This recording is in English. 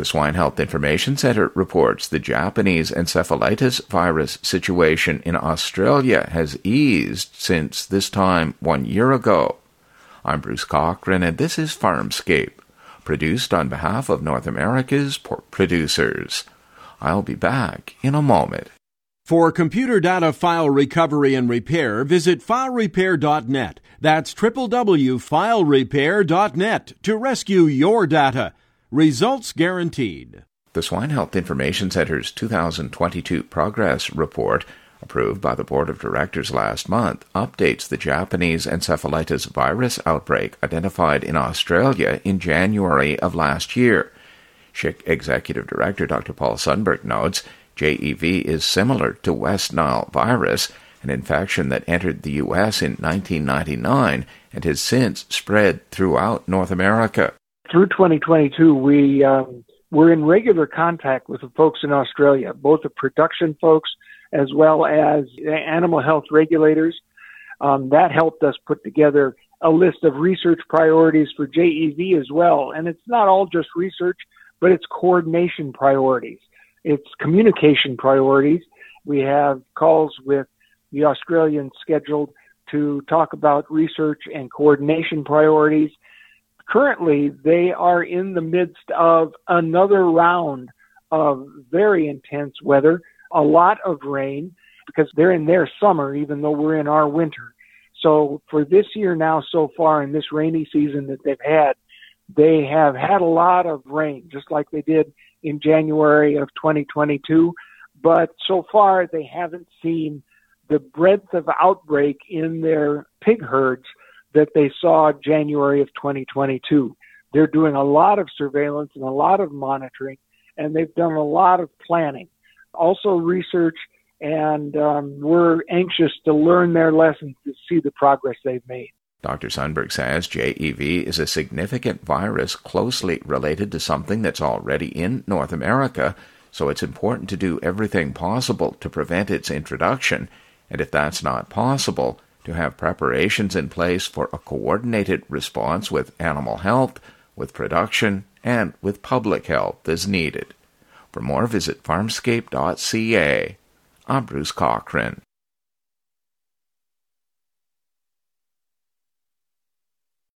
The Swine Health Information Center reports the Japanese encephalitis virus situation in Australia has eased since this time one year ago. I'm Bruce Cochran, and this is Farmscape, produced on behalf of North America's pork producers. I'll be back in a moment. For computer data file recovery and repair, visit filerepair.net. That's www.filerepair.net to rescue your data. Results guaranteed. The Swine Health Information Center's 2022 Progress Report, approved by the Board of Directors last month, updates the Japanese encephalitis virus outbreak identified in Australia in January of last year. SHIC Executive Director Dr. Paul Sundberg notes JEV is similar to West Nile virus, an infection that entered the U.S. in 1999 and has since spread throughout North America through 2022, we um, were in regular contact with the folks in Australia, both the production folks as well as animal health regulators. Um, that helped us put together a list of research priorities for JEV as well. And it's not all just research, but it's coordination priorities. It's communication priorities. We have calls with the Australians scheduled to talk about research and coordination priorities currently they are in the midst of another round of very intense weather, a lot of rain because they're in their summer even though we're in our winter. So for this year now so far in this rainy season that they've had, they have had a lot of rain just like they did in January of 2022, but so far they haven't seen the breadth of outbreak in their pig herds that they saw January of 2022. They're doing a lot of surveillance and a lot of monitoring, and they've done a lot of planning, also research, and um, we're anxious to learn their lessons to see the progress they've made. Dr. Sundberg says JEV is a significant virus closely related to something that's already in North America, so it's important to do everything possible to prevent its introduction. And if that's not possible, to have preparations in place for a coordinated response with animal health, with production, and with public health as needed. For more, visit farmscape.ca. I'm Bruce Cochran.